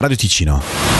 Radio Ticino.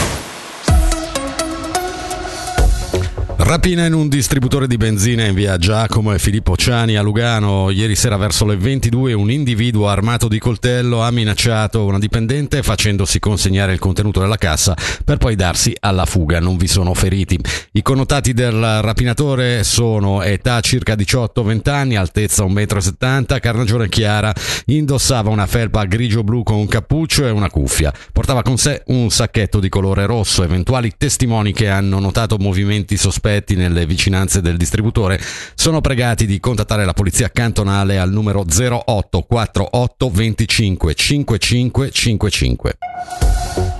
Rapina in un distributore di benzina in via Giacomo e Filippo Ciani a Lugano. Ieri sera verso le 22 un individuo armato di coltello ha minacciato una dipendente facendosi consegnare il contenuto della cassa per poi darsi alla fuga. Non vi sono feriti. I connotati del rapinatore sono età circa 18-20 anni, altezza 1,70 m, carnagione chiara, indossava una felpa grigio-blu con un cappuccio e una cuffia. Portava con sé un sacchetto di colore rosso. Eventuali testimoni che hanno notato movimenti sospetti sospetti nelle vicinanze del distributore sono pregati di contattare la polizia cantonale al numero 0848 25 55 55.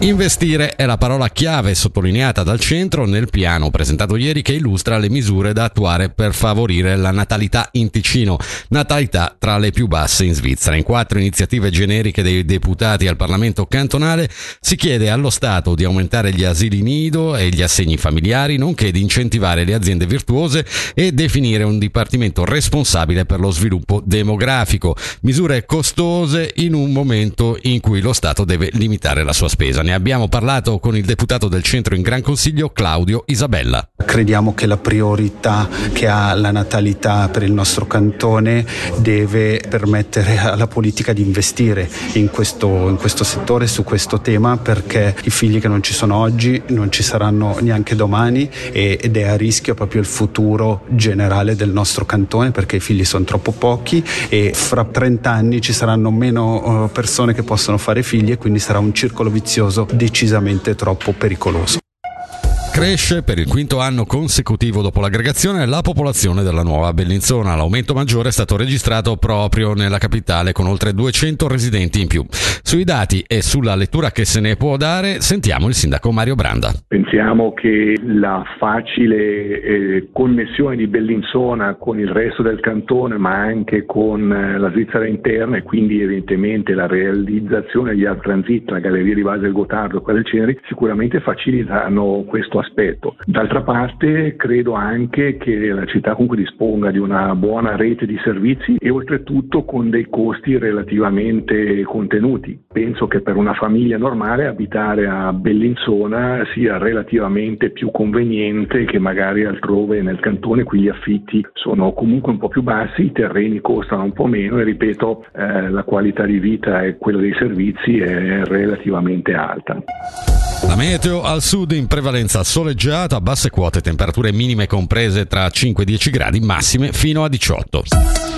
Investire è la parola chiave sottolineata dal centro nel piano presentato ieri che illustra le misure da attuare per favorire la natalità in Ticino, natalità tra le più basse in Svizzera. In quattro iniziative generiche dei deputati al Parlamento cantonale si chiede allo Stato di aumentare gli asili nido e gli assegni familiari, nonché di incentivare le aziende virtuose e definire un dipartimento responsabile per lo sviluppo demografico. Misure costose in un momento in cui lo Stato deve limitare la sua spesa. Ne abbiamo parlato con il deputato del centro in Gran Consiglio Claudio Isabella. Crediamo che la priorità che ha la natalità per il nostro cantone deve permettere alla politica di investire in questo, in questo settore, su questo tema, perché i figli che non ci sono oggi non ci saranno neanche domani ed è a rischio proprio il futuro generale del nostro cantone perché i figli sono troppo pochi e fra 30 anni ci saranno meno eh, persone che possono fare figli e quindi sarà un circolo vizioso decisamente troppo pericoloso. Cresce per il quinto anno consecutivo dopo l'aggregazione la popolazione della nuova Bellinzona. L'aumento maggiore è stato registrato proprio nella capitale con oltre 200 residenti in più. Sui dati e sulla lettura che se ne può dare sentiamo il sindaco Mario Branda. Pensiamo che la facile eh, connessione di Bellinzona con il resto del cantone ma anche con eh, la Svizzera interna e quindi evidentemente la realizzazione di Art Transit, la galleria di base del Gotardo e quelle del Ceneri sicuramente facilitano questo aspetto aspetto. D'altra parte credo anche che la città comunque disponga di una buona rete di servizi e oltretutto con dei costi relativamente contenuti. Penso che per una famiglia normale abitare a Bellinzona sia relativamente più conveniente che magari altrove nel cantone, qui gli affitti sono comunque un po' più bassi, i terreni costano un po' meno e ripeto eh, la qualità di vita e quella dei servizi è relativamente alta. La meteo al sud in prevalenza soleggiata, basse quote, temperature minime comprese tra 5 e 10 gradi, massime fino a 18.